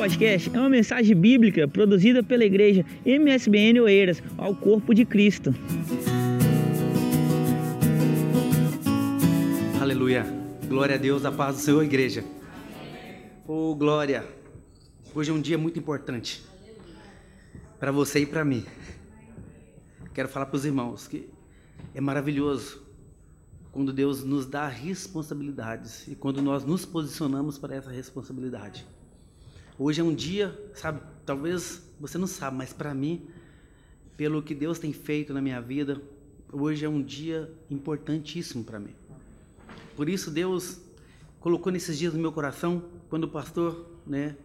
podcast é uma mensagem bíblica produzida pela igreja MSBN Oeiras ao corpo de Cristo. Aleluia. Glória a Deus, a paz do Senhor, igreja. Oh, glória. Hoje é um dia muito importante para você e para mim. Quero falar para os irmãos que é maravilhoso quando Deus nos dá responsabilidades e quando nós nos posicionamos para essa responsabilidade. Hoje é um dia, sabe, talvez você não sabe, mas para mim, pelo que Deus tem feito na minha vida, hoje é um dia importantíssimo para mim. Por isso Deus colocou nesses dias no meu coração, quando o pastor, né,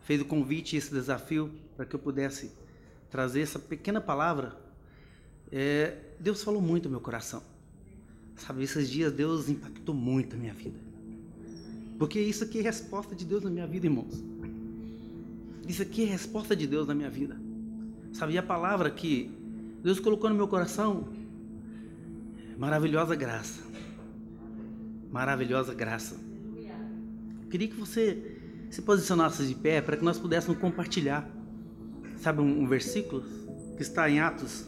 fez o convite, esse desafio, para que eu pudesse trazer essa pequena palavra, é, Deus falou muito no meu coração. Sabe, esses dias Deus impactou muito a minha vida. Porque isso aqui é resposta de Deus na minha vida, irmãos. Isso aqui é resposta de Deus na minha vida. Sabe, e a palavra que Deus colocou no meu coração, maravilhosa graça. Maravilhosa graça. Eu queria que você se posicionasse de pé para que nós pudéssemos compartilhar. Sabe um, um versículo que está em Atos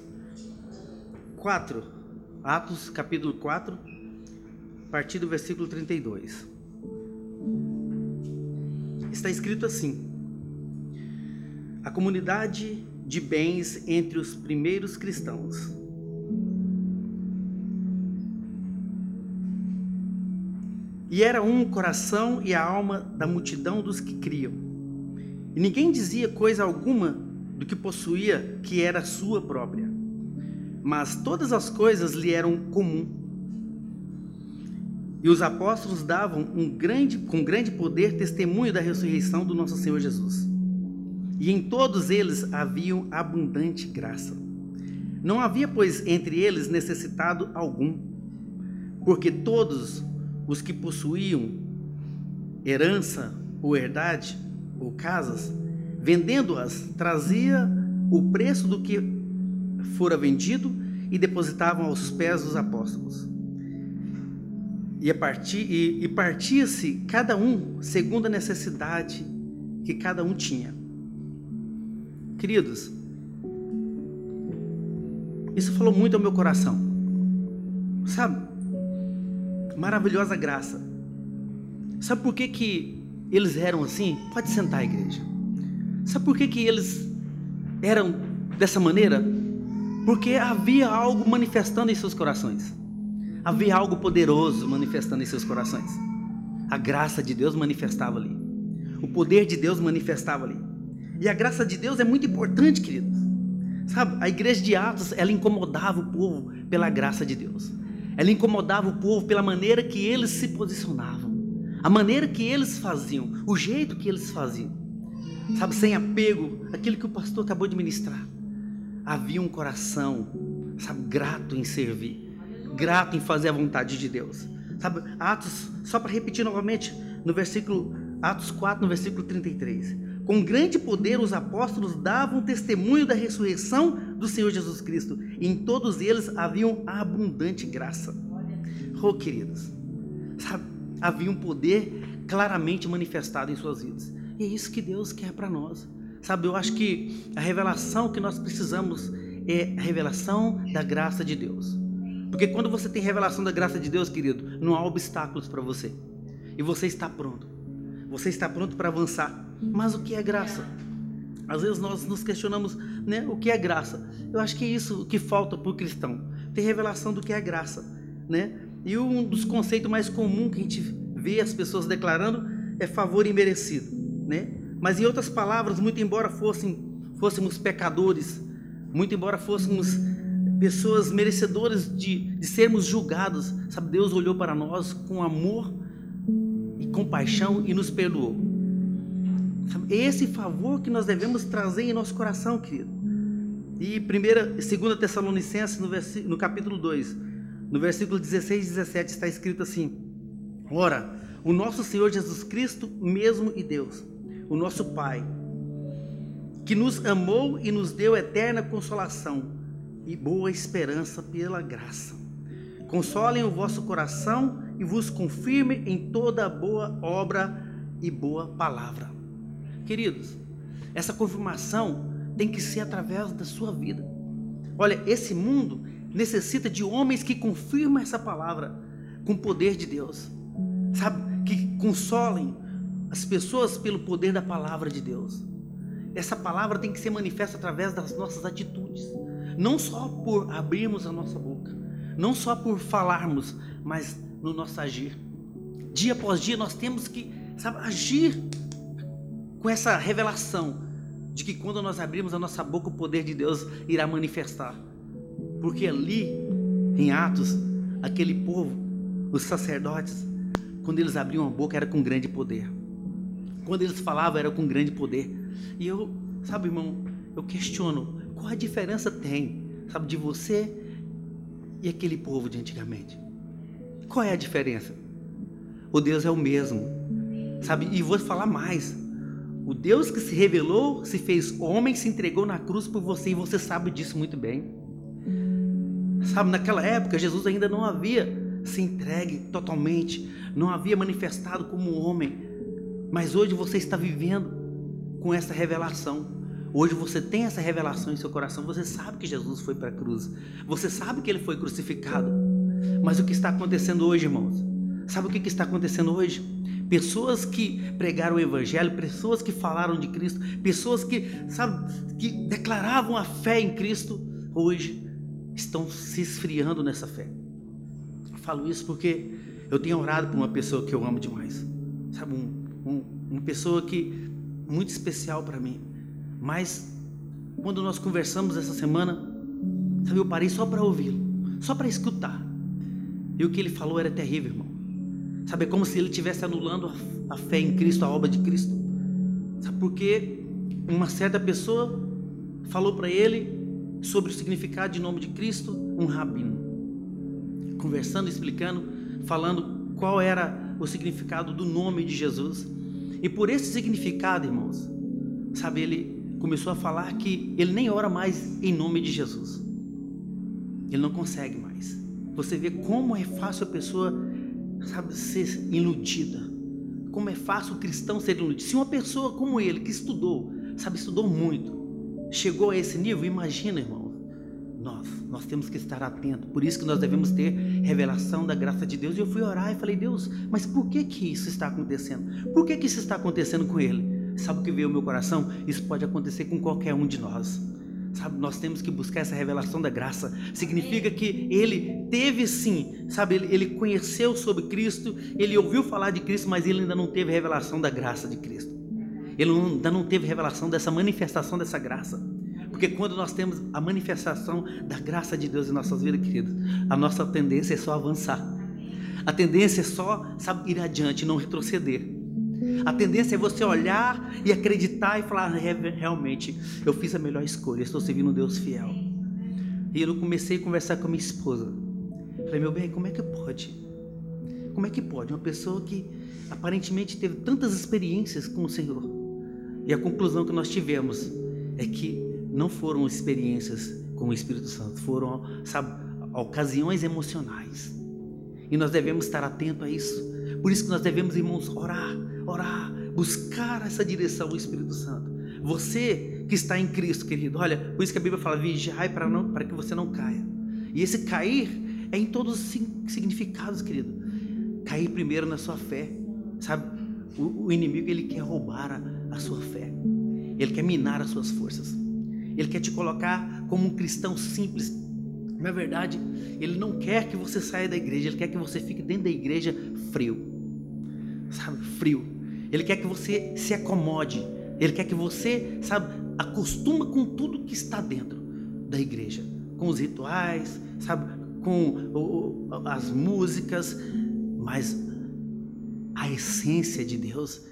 4, Atos capítulo 4, a partir do versículo 32. Está escrito assim: A comunidade de bens entre os primeiros cristãos. E era um coração e a alma da multidão dos que criam. E ninguém dizia coisa alguma do que possuía que era sua própria mas todas as coisas lhe eram comum. E os apóstolos davam um grande, com grande poder testemunho da ressurreição do nosso Senhor Jesus. E em todos eles havia abundante graça. Não havia, pois, entre eles necessitado algum, porque todos os que possuíam herança ou herdade ou casas, vendendo-as, trazia o preço do que fora vendido e depositavam aos pés dos apóstolos. E, e, e partia-se cada um segundo a necessidade que cada um tinha. Queridos, isso falou muito ao meu coração. Sabe? Maravilhosa graça. Sabe por que, que eles eram assim? Pode sentar, igreja. Sabe por que, que eles eram dessa maneira? Porque havia algo manifestando em seus corações. Havia algo poderoso manifestando em seus corações. A graça de Deus manifestava ali. O poder de Deus manifestava ali. E a graça de Deus é muito importante, queridos. Sabe, a igreja de Atos, ela incomodava o povo pela graça de Deus. Ela incomodava o povo pela maneira que eles se posicionavam. A maneira que eles faziam, o jeito que eles faziam. Sabe, sem apego, aquilo que o pastor acabou de ministrar havia um coração, sabe, grato em servir, grato em fazer a vontade de Deus. Sabe, Atos, só para repetir novamente, no versículo Atos 4, no versículo 33. Com grande poder os apóstolos davam testemunho da ressurreição do Senhor Jesus Cristo, e em todos eles haviam abundante graça. Oh, queridos, sabe, havia um poder claramente manifestado em suas vidas. E é isso que Deus quer para nós. Sabe, eu acho que a revelação que nós precisamos é a revelação da graça de Deus. Porque quando você tem revelação da graça de Deus, querido, não há obstáculos para você. E você está pronto. Você está pronto para avançar. Mas o que é graça? Às vezes nós nos questionamos, né, o que é graça? Eu acho que é isso que falta para o cristão. Ter revelação do que é graça, né? E um dos conceitos mais comuns que a gente vê as pessoas declarando é favor imerecido, né? Mas em outras palavras, muito embora fossem, fôssemos pecadores, muito embora fôssemos pessoas merecedoras de, de sermos julgados, sabe, Deus olhou para nós com amor e compaixão e nos perdoou. Sabe, esse favor que nós devemos trazer em nosso coração, querido. E primeira, segunda Tessalonicenses, no, no capítulo 2, no versículo 16 e 17, está escrito assim: Ora, o nosso Senhor Jesus Cristo, mesmo e Deus, o nosso Pai, que nos amou e nos deu eterna consolação e boa esperança pela graça. Consolem o vosso coração e vos confirme em toda boa obra e boa palavra. Queridos, essa confirmação tem que ser através da sua vida. Olha, esse mundo necessita de homens que confirmam essa palavra com o poder de Deus, sabe? Que consolem as pessoas pelo poder da palavra de Deus. Essa palavra tem que ser manifesta através das nossas atitudes, não só por abrirmos a nossa boca, não só por falarmos, mas no nosso agir. Dia após dia nós temos que sabe, agir com essa revelação de que quando nós abrimos a nossa boca, o poder de Deus irá manifestar. Porque ali, em Atos, aquele povo, os sacerdotes, quando eles abriam a boca, era com grande poder. Quando eles falavam, era com grande poder. E eu, sabe, irmão, eu questiono qual a diferença tem, sabe, de você e aquele povo de antigamente. Qual é a diferença? O Deus é o mesmo, sabe? E vou falar mais. O Deus que se revelou, se fez homem, se entregou na cruz por você e você sabe disso muito bem. Sabe, naquela época Jesus ainda não havia se entregue totalmente, não havia manifestado como homem, mas hoje você está vivendo com essa revelação. Hoje você tem essa revelação em seu coração, você sabe que Jesus foi para a cruz, você sabe que ele foi crucificado. Mas o que está acontecendo hoje, irmãos? Sabe o que está acontecendo hoje? Pessoas que pregaram o evangelho, pessoas que falaram de Cristo, pessoas que, sabe, que declaravam a fé em Cristo, hoje estão se esfriando nessa fé. Eu falo isso porque eu tenho orado por uma pessoa que eu amo demais, sabe, um, um, uma pessoa que muito especial para mim. Mas quando nós conversamos essa semana, sabe, eu parei só para ouvi-lo, só para escutar. E o que ele falou era terrível, irmão. Sabe, é como se ele estivesse anulando a, fé em Cristo, a obra de Cristo. Sabe por quê? Uma certa pessoa falou para ele sobre o significado de nome de Cristo, um rabino. Conversando, explicando, falando qual era o significado do nome de Jesus. E por esse significado, irmãos, sabe, ele começou a falar que ele nem ora mais em nome de Jesus. Ele não consegue mais. Você vê como é fácil a pessoa sabe, ser iludida. Como é fácil o cristão ser iludido. Se uma pessoa como ele, que estudou, sabe, estudou muito, chegou a esse nível, imagina, irmão, nós, nós temos que estar atentos. Por isso que nós devemos ter revelação da graça de Deus. E eu fui orar e falei, Deus, mas por que que isso está acontecendo? Por que que isso está acontecendo com ele? Sabe o que veio ao meu coração? Isso pode acontecer com qualquer um de nós. Sabe, nós temos que buscar essa revelação da graça. Significa que ele teve sim, sabe, ele, ele, conheceu sobre Cristo, ele ouviu falar de Cristo, mas ele ainda não teve revelação da graça de Cristo. Ele ainda não teve revelação dessa manifestação dessa graça. Porque quando nós temos a manifestação da graça de Deus em nossas vidas, queridos, a nossa tendência é só avançar. A tendência é só, sabe, ir adiante, não retroceder. A tendência é você olhar e acreditar e falar: realmente, eu fiz a melhor escolha, estou servindo um Deus fiel. E eu comecei a conversar com a minha esposa. Falei: meu bem, como é que pode? Como é que pode? Uma pessoa que aparentemente teve tantas experiências com o Senhor. E a conclusão que nós tivemos é que não foram experiências com o Espírito Santo, foram, sabe, ocasiões emocionais. E nós devemos estar atentos a isso. Por isso que nós devemos, irmãos, orar orar, buscar essa direção do Espírito Santo. Você que está em Cristo, querido, olha, por isso que a Bíblia fala: vigiai para, não, para que você não caia. E esse cair é em todos os significados, querido. Cair primeiro na sua fé, sabe? O, o inimigo ele quer roubar a, a sua fé, ele quer minar as suas forças, ele quer te colocar como um cristão simples. Na verdade, ele não quer que você saia da igreja, ele quer que você fique dentro da igreja frio, sabe? Frio. Ele quer que você se acomode. Ele quer que você, sabe, acostuma com tudo que está dentro da igreja, com os rituais, sabe, com o, as músicas, mas a essência de Deus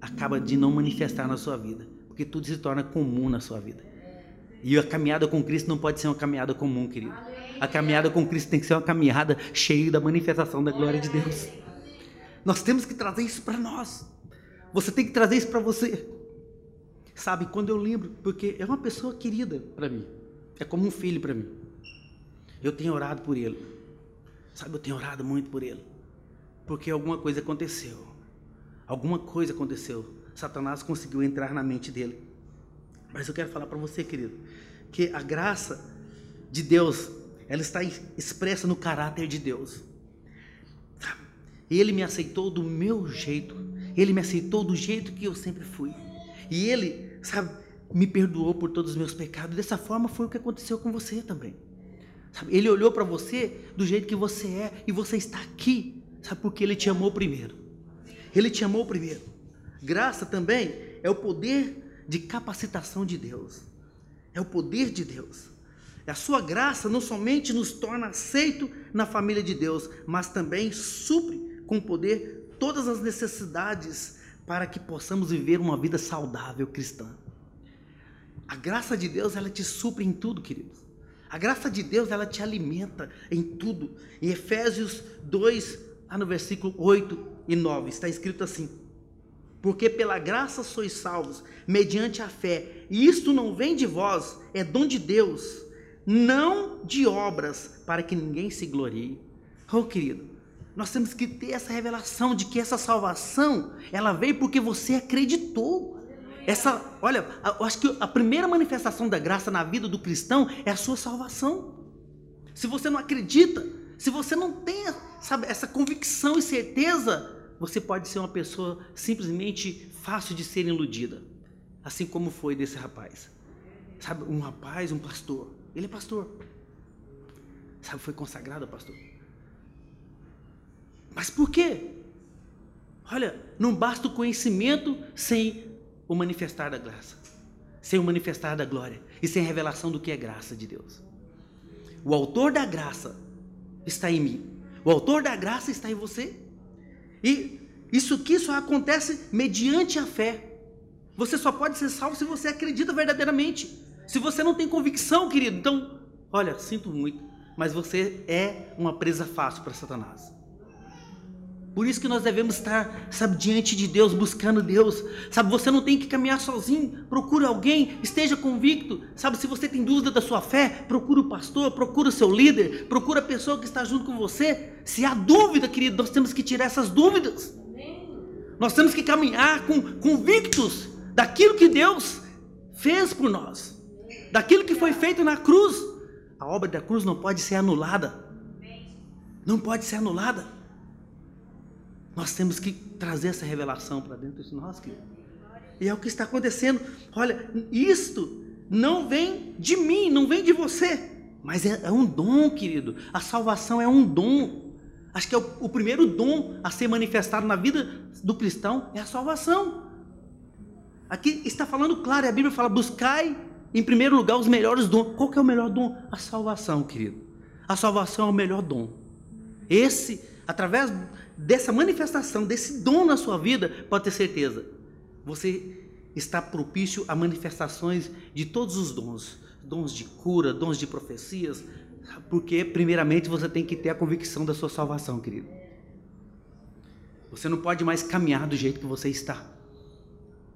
acaba de não manifestar na sua vida, porque tudo se torna comum na sua vida. E a caminhada com Cristo não pode ser uma caminhada comum, querido. A caminhada com Cristo tem que ser uma caminhada cheia da manifestação da glória de Deus. Nós temos que trazer isso para nós. Você tem que trazer isso para você. Sabe, quando eu lembro, porque é uma pessoa querida para mim. É como um filho para mim. Eu tenho orado por ele. Sabe, eu tenho orado muito por ele. Porque alguma coisa aconteceu. Alguma coisa aconteceu. Satanás conseguiu entrar na mente dele. Mas eu quero falar para você, querido, que a graça de Deus, ela está expressa no caráter de Deus. Ele me aceitou do meu jeito. Ele me aceitou do jeito que eu sempre fui. E ele, sabe, me perdoou por todos os meus pecados. Dessa forma foi o que aconteceu com você também. Sabe, ele olhou para você do jeito que você é e você está aqui, sabe, porque ele te amou primeiro. Ele te amou primeiro. Graça também é o poder de capacitação de Deus. É o poder de Deus. A sua graça não somente nos torna aceito na família de Deus, mas também supre com poder todas as necessidades para que possamos viver uma vida saudável cristã. A graça de Deus, ela te supre em tudo, queridos. A graça de Deus, ela te alimenta em tudo. Em Efésios 2, no versículo 8 e 9, está escrito assim: Porque pela graça sois salvos, mediante a fé, e isto não vem de vós, é dom de Deus, não de obras, para que ninguém se glorie. Oh, querido, nós temos que ter essa revelação de que essa salvação, ela veio porque você acreditou. Essa, olha, eu acho que a primeira manifestação da graça na vida do cristão é a sua salvação. Se você não acredita, se você não tem, sabe, essa convicção e certeza, você pode ser uma pessoa simplesmente fácil de ser iludida, assim como foi desse rapaz. Sabe, um rapaz, um pastor. Ele é pastor. Sabe, foi consagrado a pastor. Mas por quê? Olha, não basta o conhecimento sem o manifestar da graça, sem o manifestar da glória e sem a revelação do que é graça de Deus. O autor da graça está em mim. O autor da graça está em você. E isso aqui só acontece mediante a fé. Você só pode ser salvo se você acredita verdadeiramente. Se você não tem convicção, querido, então, olha, sinto muito, mas você é uma presa fácil para Satanás. Por isso que nós devemos estar, sabe, diante de Deus, buscando Deus. Sabe, você não tem que caminhar sozinho. Procure alguém, esteja convicto. Sabe, se você tem dúvida da sua fé, procure o pastor, procure o seu líder, procure a pessoa que está junto com você. Se há dúvida, querido, nós temos que tirar essas dúvidas. Nós temos que caminhar com convictos daquilo que Deus fez por nós, daquilo que foi feito na cruz. A obra da cruz não pode ser anulada. Não pode ser anulada. Nós temos que trazer essa revelação para dentro de nós, querido. E é o que está acontecendo. Olha, isto não vem de mim, não vem de você, mas é, é um dom, querido. A salvação é um dom. Acho que é o, o primeiro dom a ser manifestado na vida do cristão é a salvação. Aqui está falando claro, a Bíblia fala: buscai em primeiro lugar os melhores dons. Qual que é o melhor dom? A salvação, querido. A salvação é o melhor dom. Esse, através dessa manifestação, desse dom na sua vida, pode ter certeza, você está propício a manifestações de todos os dons, dons de cura, dons de profecias, porque primeiramente você tem que ter a convicção da sua salvação, querido. Você não pode mais caminhar do jeito que você está,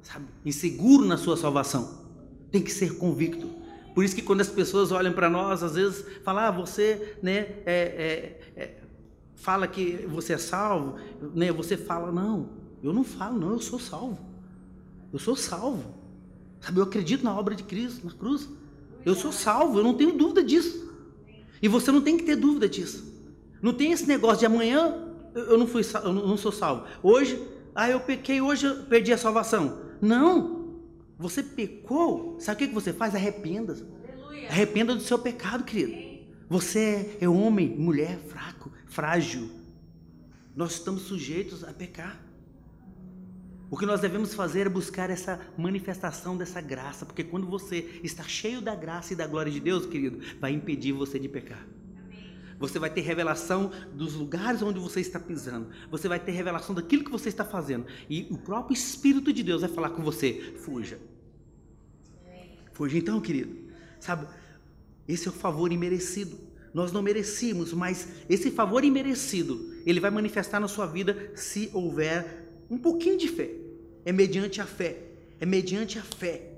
sabe? Inseguro na sua salvação. Tem que ser convicto. Por isso que quando as pessoas olham para nós, às vezes falam, ah, você, né, é, é, é fala que você é salvo, né? Você fala, não, eu não falo, não, eu sou salvo. Eu sou salvo. Sabe, eu acredito na obra de Cristo, na cruz. Eu sou salvo, eu não tenho dúvida disso. E você não tem que ter dúvida disso. Não tem esse negócio de amanhã eu não fui, eu não sou salvo. Hoje, ah, eu pequei, hoje eu perdi a salvação. Não. Você pecou, sabe o que você faz? Arrependa. Arrependa do seu pecado, querido. Você é homem, mulher fraco, frágil. Nós estamos sujeitos a pecar. O que nós devemos fazer é buscar essa manifestação dessa graça, porque quando você está cheio da graça e da glória de Deus, querido, vai impedir você de pecar. Você vai ter revelação dos lugares onde você está pisando. Você vai ter revelação daquilo que você está fazendo. E o próprio Espírito de Deus vai falar com você: fuja. Fuja então, querido. Sabe, esse é o favor imerecido. Nós não merecíamos, mas esse favor imerecido, ele vai manifestar na sua vida se houver um pouquinho de fé. É mediante a fé. É mediante a fé.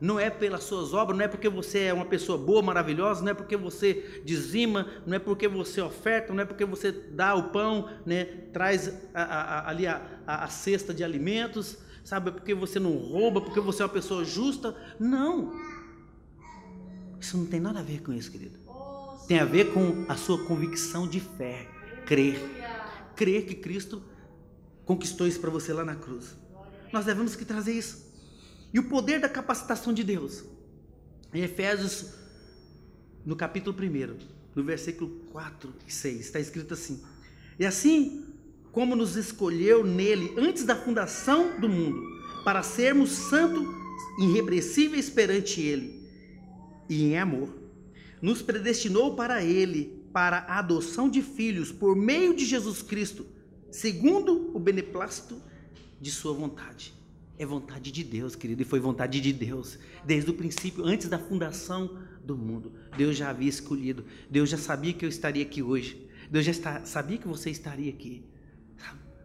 Não é pelas suas obras, não é porque você é uma pessoa boa, maravilhosa, não é porque você dizima, não é porque você oferta, não é porque você dá o pão, né, traz a, a, ali a, a, cesta de alimentos, sabe? É porque você não rouba, porque você é uma pessoa justa. Não. Isso não tem nada a ver com isso, querido. Tem a ver com a sua convicção de fé, crer. Crer que Cristo conquistou isso para você lá na cruz. Nós devemos que trazer isso. E o poder da capacitação de Deus. Em Efésios, no capítulo 1, no versículo 4 e 6, está escrito assim: E assim como nos escolheu nele antes da fundação do mundo, para sermos santos, irrepreensíveis perante ele, e em amor, nos predestinou para ele, para a adoção de filhos por meio de Jesus Cristo, segundo o beneplácito de sua vontade. É vontade de Deus, querido, e foi vontade de Deus desde o princípio, antes da fundação do mundo. Deus já havia escolhido, Deus já sabia que eu estaria aqui hoje, Deus já está, sabia que você estaria aqui.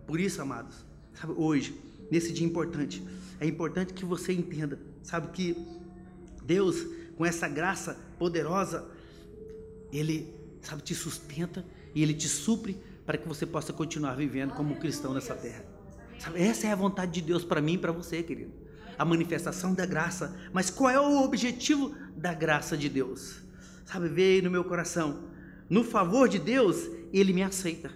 Por isso, amados, sabe, hoje, nesse dia importante, é importante que você entenda, sabe, que Deus, com essa graça poderosa, Ele, sabe, te sustenta e Ele te supre para que você possa continuar vivendo como cristão nessa terra. Sabe, essa é a vontade de Deus para mim e para você, querido. A manifestação da graça. Mas qual é o objetivo da graça de Deus? Sabe, veio no meu coração. No favor de Deus, Ele me aceita.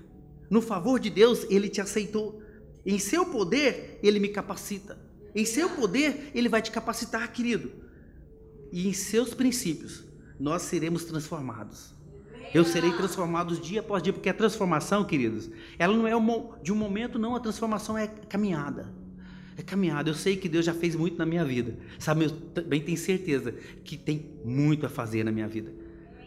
No favor de Deus, Ele te aceitou. Em seu poder, Ele me capacita. Em seu poder, Ele vai te capacitar, querido. E em seus princípios, nós seremos transformados. Eu serei transformado dia após dia, porque a transformação, queridos, ela não é de um momento, não, a transformação é caminhada. É caminhada. Eu sei que Deus já fez muito na minha vida. Sabe, eu também tenho certeza que tem muito a fazer na minha vida.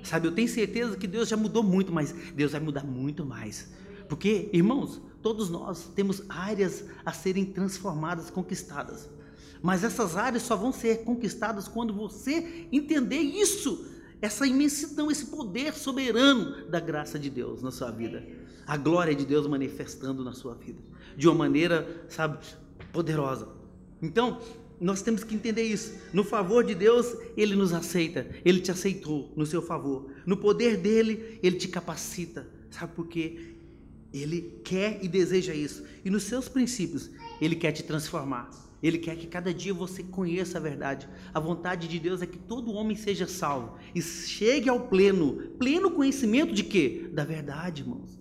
Sabe, eu tenho certeza que Deus já mudou muito, mas Deus vai mudar muito mais. Porque, irmãos, todos nós temos áreas a serem transformadas, conquistadas. Mas essas áreas só vão ser conquistadas quando você entender isso, essa imensidão, esse poder soberano da graça de Deus na sua vida. A glória de Deus manifestando na sua vida. De uma maneira, sabe, poderosa. Então, nós temos que entender isso. No favor de Deus, Ele nos aceita. Ele te aceitou no seu favor. No poder dele, Ele te capacita. Sabe por quê? Ele quer e deseja isso. E nos seus princípios, Ele quer te transformar. Ele quer que cada dia você conheça a verdade. A vontade de Deus é que todo homem seja salvo e chegue ao pleno, pleno conhecimento de quê? Da verdade, irmãos.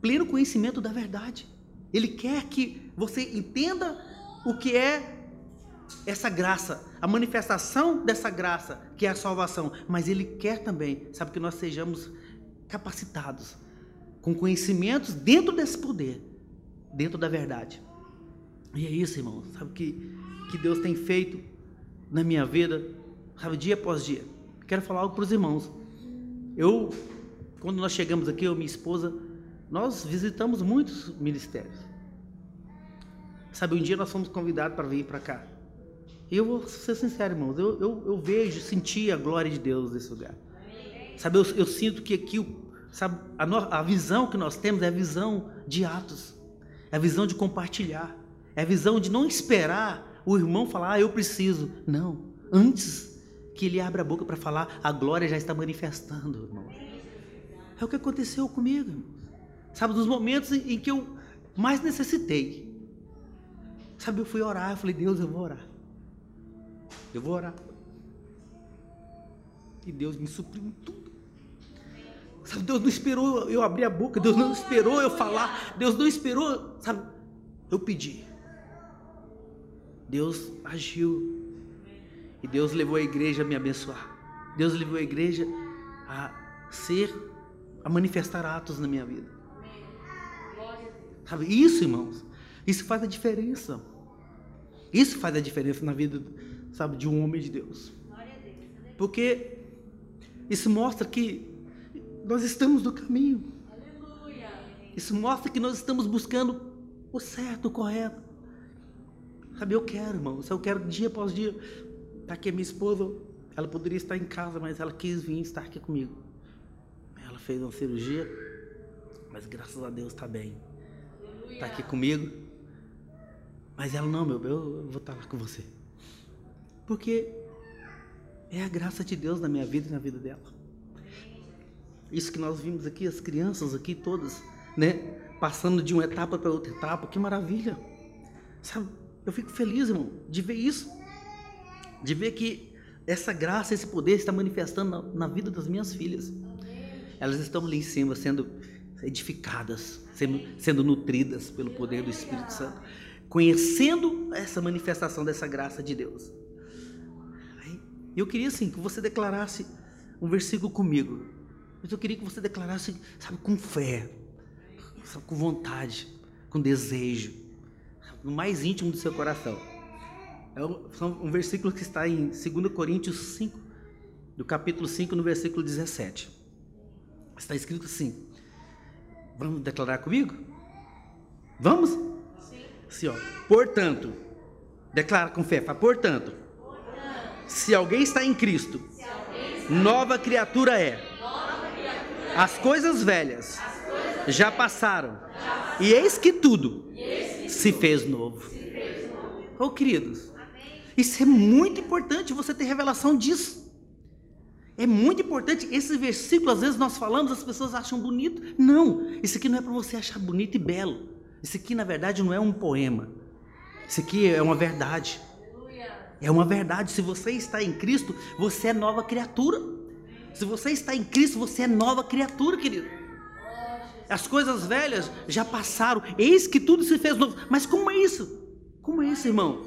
Pleno conhecimento da verdade. Ele quer que você entenda o que é essa graça, a manifestação dessa graça, que é a salvação, mas ele quer também, sabe que nós sejamos capacitados com conhecimentos dentro desse poder, dentro da verdade. E é isso, irmão, sabe que, que Deus tem feito na minha vida, sabe, dia após dia. Quero falar algo para os irmãos. Eu, quando nós chegamos aqui, eu e minha esposa, nós visitamos muitos ministérios. Sabe, um dia nós fomos convidados para vir para cá. E eu vou ser sincero, irmãos, eu, eu, eu, vejo, senti a glória de Deus nesse lugar. Sabe, eu, eu sinto que aqui Sabe, a, no, a visão que nós temos é a visão de atos, é a visão de compartilhar, é a visão de não esperar o irmão falar, ah, eu preciso. Não, antes que ele abra a boca para falar, a glória já está manifestando, irmão. É o que aconteceu comigo, irmão. Sabe, nos momentos em, que eu mais necessitei. Sabe, eu fui orar, eu falei, Deus, eu vou orar. Eu vou orar. E Deus me supriu tudo. Sabe, Deus não esperou eu abrir a boca, Deus não esperou eu falar, Deus não esperou, sabe? Eu pedi. Deus agiu. E Deus levou a igreja a me abençoar. Deus levou a igreja a ser, a manifestar atos na minha vida. Sabe, isso, irmãos, isso faz a diferença. Isso faz a diferença na vida, sabe, de um homem de Deus. Porque isso mostra que nós estamos no caminho. Isso mostra que nós estamos buscando o certo, o correto. Sabe, eu quero, irmãos, eu quero dia após dia. Está aqui a minha esposa, ela poderia estar em casa, mas ela quis vir estar aqui comigo. Ela fez uma cirurgia, mas graças a Deus está bem. Está aqui comigo. Mas ela, não, meu, eu vou estar lá com você. Porque é a graça de Deus na minha vida e na vida dela. Isso que nós vimos aqui, as crianças aqui todas, né? Passando de uma etapa para outra etapa, que maravilha. Sabe? Eu fico feliz, irmão, de ver isso, de ver que essa graça, esse poder está manifestando na, na vida das minhas filhas. Elas estão ali em cima sendo edificadas, sendo, sendo nutridas pelo poder do Espírito Santo, conhecendo essa manifestação dessa graça de Deus. Eu queria assim que você declarasse um versículo comigo. Mas eu queria que você declarasse, sabe, com fé, sabe, com vontade, com desejo, no mais íntimo do seu coração. É um, um versículo que está em 2 Coríntios 5, do capítulo 5, no versículo 17. Está escrito assim: Vamos declarar comigo? Vamos? Sim. Sim ó. Portanto, declara com fé, fala, portanto, portanto se alguém está em Cristo, está nova criatura é. Nova criatura As coisas velhas, As coisas já, passaram, já passaram, e eis que tudo, que se, fez novo. Oh, queridos, isso é muito importante você ter revelação disso. É muito importante. Esse versículo, às vezes nós falamos, as pessoas acham bonito. Não, isso aqui não é para você achar bonito e belo. Isso aqui, na verdade, não é um poema. Isso aqui é uma verdade. É uma verdade. Se você está em Cristo, você é nova criatura. Se você está em Cristo, você é nova criatura, querido. As coisas velhas já passaram. Eis que tudo se fez novo. Mas como é isso? Como é isso, irmão?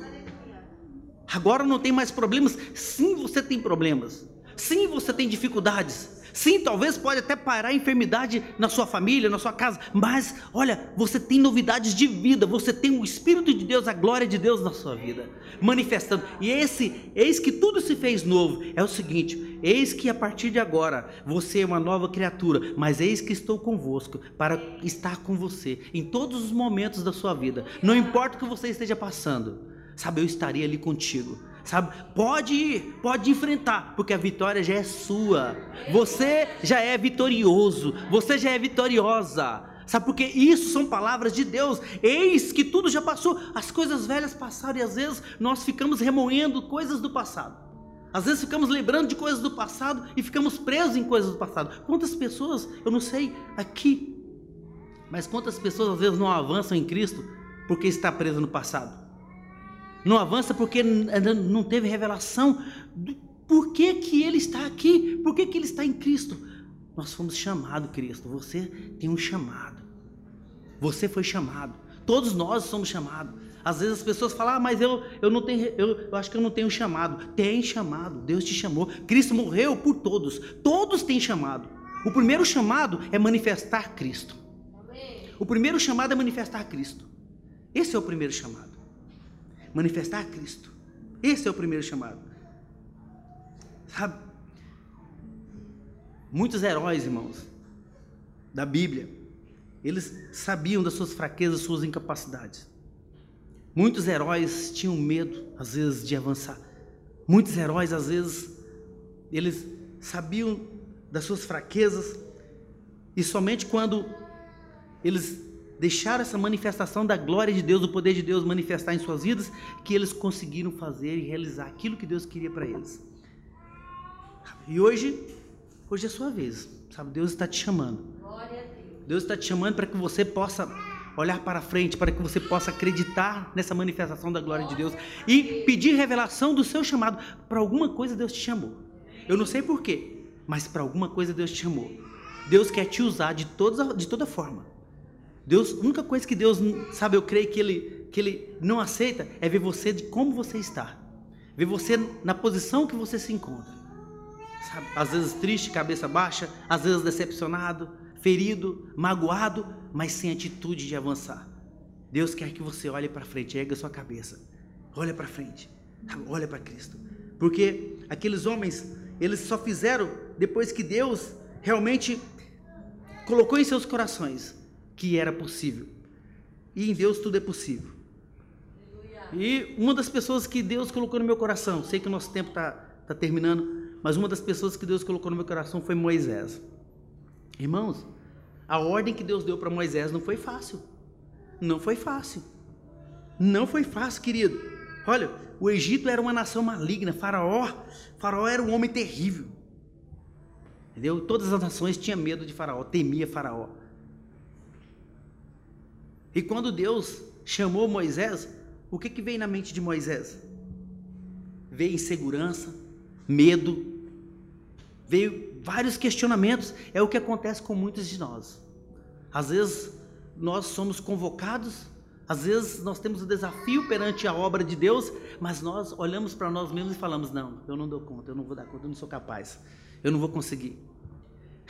Agora não tem mais problemas? Sim, você tem problemas. Sim, você tem dificuldades. Sim, talvez pode até parar a enfermidade na sua família, na sua casa, mas olha, você tem novidades de vida, você tem o Espírito de Deus, a glória de Deus na sua vida, manifestando. E esse, eis que tudo se fez novo. É o seguinte: eis que a partir de agora você é uma nova criatura, mas eis que estou convosco para estar com você em todos os momentos da sua vida. Não importa o que você esteja passando, sabe, eu estarei ali contigo sabe? Pode ir, pode enfrentar, porque a vitória já é sua. Você já é vitorioso, você já é vitoriosa. Sabe porque isso são palavras de Deus. Eis que tudo já passou, as coisas velhas passaram e às vezes nós ficamos remoendo coisas do passado. Às vezes ficamos lembrando de coisas do passado e ficamos presos em coisas do passado. Quantas pessoas, eu não sei aqui, mas quantas pessoas às vezes não avançam em Cristo porque está preso no passado? Não avança porque não teve revelação do porquê que ele está aqui, por que ele está em Cristo. Nós fomos chamados, Cristo. Você tem um chamado. Você foi chamado. Todos nós somos chamados. Às vezes as pessoas falam, ah, mas eu, eu não tenho, eu, eu acho que eu não tenho chamado. Tem chamado, Deus te chamou. Cristo morreu por todos. Todos têm chamado. O primeiro chamado é manifestar Cristo. O primeiro chamado é manifestar Cristo. Esse é o primeiro chamado manifestar Cristo. Esse é o primeiro chamado. Sabe? Muitos heróis, irmãos, da Bíblia, eles sabiam das suas fraquezas, suas incapacidades. Muitos heróis tinham medo, às vezes, de avançar. Muitos heróis, às vezes, eles sabiam das suas fraquezas, e somente quando eles deixaram essa manifestação da glória de Deus, do poder de Deus manifestar em suas vidas, que eles conseguiram fazer e realizar aquilo que Deus queria para eles. E hoje, hoje é a sua vez, sabe? Deus está te chamando. Deus está te chamando para que você possa olhar para frente, para que você possa acreditar nessa manifestação da glória de Deus e pedir revelação do seu chamado. Para alguma coisa Deus te chamou. Eu não sei porquê, mas para alguma coisa Deus te chamou. Deus quer te usar de, toda de toda forma. Deus, a única coisa que Deus, sabe, eu creio que ele, que ele não aceita é ver você de como você está. Ver você na posição que você se encontra. Sabe? Às vezes triste, cabeça baixa, às vezes decepcionado, ferido, magoado, mas sem atitude de avançar. Deus quer que você olhe para frente, erga sua cabeça. Olha para frente. Olha para Cristo. Porque aqueles homens, eles só fizeram depois que Deus realmente colocou em seus corações que era possível. E em Deus tudo é possível. E uma das pessoas que Deus colocou no meu coração, sei que o nosso tempo está tá terminando, mas uma das pessoas que Deus colocou no meu coração foi Moisés. Irmãos, a ordem que Deus deu para Moisés não foi fácil. Não foi fácil. Não foi fácil, querido. Olha, o Egito era uma nação maligna, Faraó, Faraó era um homem terrível. Entendeu? Todas as nações tinham medo de Faraó, temia Faraó. E quando Deus chamou Moisés, o que, que veio na mente de Moisés? Veio insegurança, medo, veio vários questionamentos. É o que acontece com muitos de nós. Às vezes nós somos convocados, às vezes nós temos o um desafio perante a obra de Deus, mas nós olhamos para nós mesmos e falamos: não, eu não dou conta, eu não vou dar conta, eu não sou capaz, eu não vou conseguir.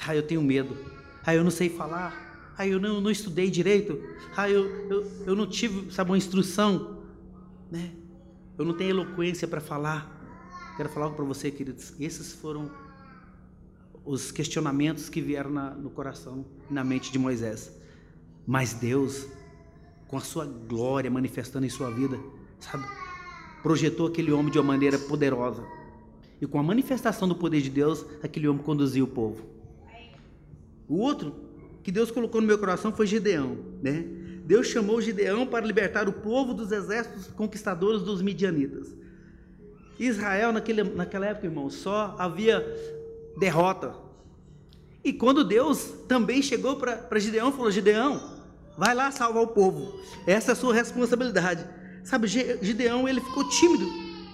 Ah, eu tenho medo. Ah, eu não sei falar. Ah, eu não, não estudei direito. Ah, eu, eu, eu não tive, sabe, uma instrução. Né? Eu não tenho eloquência para falar. Quero falar algo para você, queridos. Esses foram os questionamentos que vieram na, no coração e na mente de Moisés. Mas Deus, com a sua glória manifestando em sua vida, sabe, projetou aquele homem de uma maneira poderosa. E com a manifestação do poder de Deus, aquele homem conduziu o povo. O outro que Deus colocou no meu coração foi Gideão, né? Deus chamou Gideão para libertar o povo dos exércitos conquistadores dos midianitas. Israel, naquele, naquela época, irmão, só havia derrota. E quando Deus também chegou para Gideão, falou: Gideão, vai lá salvar o povo, essa é a sua responsabilidade. Sabe, Gideão, ele ficou tímido.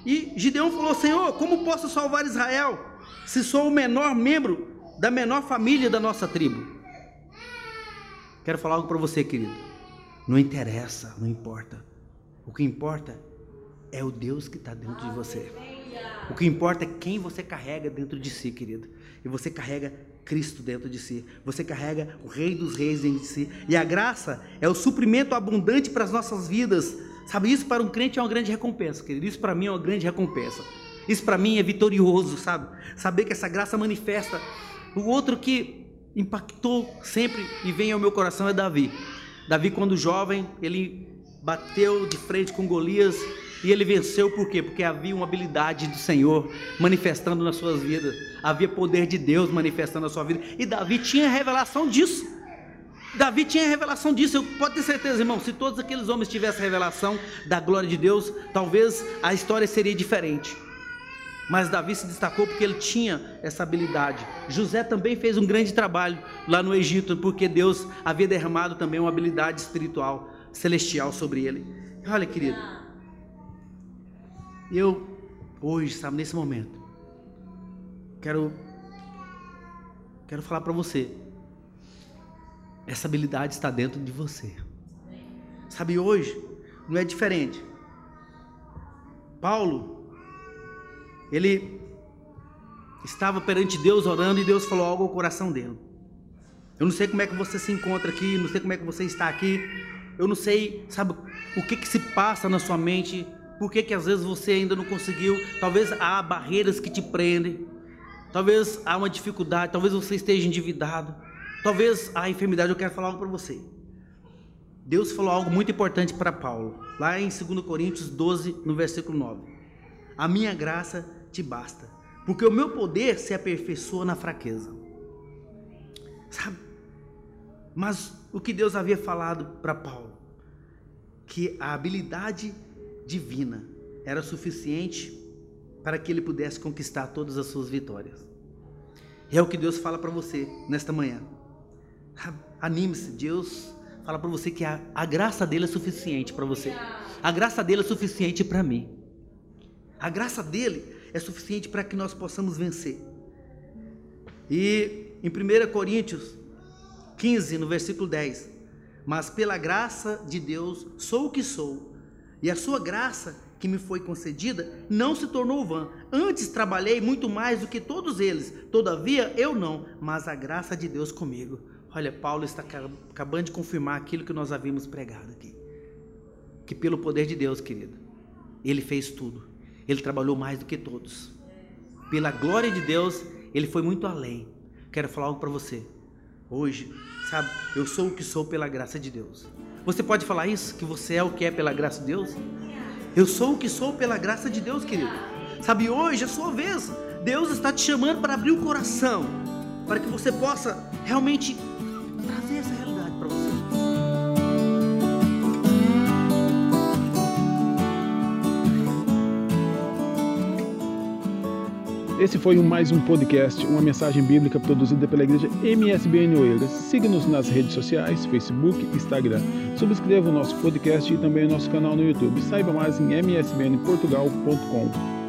E Gideão falou: Senhor, como posso salvar Israel se sou o menor membro da menor família da nossa tribo? Quero falar algo para você, querido. Não interessa, não importa. O que importa é o Deus que está dentro de você. O que importa é quem você carrega dentro de si, querido. E você carrega Cristo dentro de si. Você carrega o Rei dos Reis dentro de si. E a graça é o suprimento abundante para as nossas vidas. Sabe, isso para um crente é uma grande recompensa, querido. Isso para mim é uma grande recompensa. Isso para mim é vitorioso, sabe? Saber que essa graça manifesta. O outro que impactou sempre e vem ao meu coração é Davi. Davi, quando jovem, ele bateu de frente com Golias e ele venceu por quê? Porque havia uma habilidade do Senhor manifestando nas suas vidas. Havia poder de Deus manifestando na sua vida. E Davi tinha revelação disso. Davi tinha revelação disso. Eu pode ter certeza, irmão, se todos aqueles homens tivessem revelação da glória de Deus, talvez a história seria diferente. Mas Davi se destacou porque ele tinha essa habilidade. José também fez um grande trabalho lá no Egito, porque Deus havia derramado também uma habilidade espiritual, celestial sobre ele. Olha, querido, eu, hoje, sabe, nesse momento, quero, quero falar para você. Essa habilidade está dentro de você. Sabe, hoje não é diferente. Paulo, ele estava perante Deus orando e Deus falou algo ao coração dele. Eu não sei como é que você se encontra aqui, não sei como é que você está aqui, eu não sei, sabe, o que que se passa na sua mente por que, que às vezes você ainda não conseguiu? Talvez há barreiras que te prendem. Talvez há uma dificuldade. Talvez você esteja endividado. Talvez há enfermidade. Eu quero falar algo para você. Deus falou algo muito importante para Paulo. Lá em 2 Coríntios 12, no versículo 9. A minha graça te basta. Porque o meu poder se aperfeiçoa na fraqueza. Sabe? Mas o que Deus havia falado para Paulo? Que a habilidade divina era suficiente para que ele pudesse conquistar todas as suas vitórias. E é o que Deus fala para você nesta manhã. Anime-se, Deus fala para você que a, a graça dele é suficiente para você. A graça dele é suficiente para mim. A graça dele é suficiente para que nós possamos vencer. E em 1 Coríntios 15, no versículo 10, mas pela graça de Deus sou o que sou e a sua graça que me foi concedida não se tornou vã. Antes trabalhei muito mais do que todos eles. Todavia eu não, mas a graça de Deus comigo. Olha, Paulo está acabando de confirmar aquilo que nós havíamos pregado aqui. Que pelo poder de Deus, querido, ele fez tudo. Ele trabalhou mais do que todos. Pela glória de Deus, ele foi muito além. Quero falar algo para você. Hoje, sabe, eu sou o que sou pela graça de Deus. Você pode falar isso? Que você é o que é pela graça de Deus? Eu sou o que sou pela graça de Deus, querido. Sabe, hoje é sua vez. Deus está te chamando para abrir o coração, para que você possa realmente Esse foi mais um podcast, uma mensagem bíblica produzida pela igreja MSBN Oeiras. Siga-nos nas redes sociais, Facebook, Instagram. Subscreva o nosso podcast e também o nosso canal no YouTube. Saiba mais em msbnportugal.com.